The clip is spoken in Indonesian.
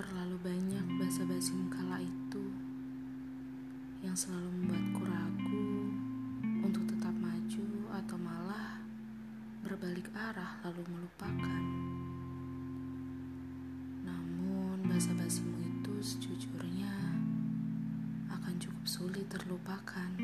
Terlalu banyak basa-basi kala itu yang selalu membuatku ragu untuk tetap maju atau malah berbalik arah lalu melupakan. Namun basa-basimu itu sejujurnya akan cukup sulit terlupakan.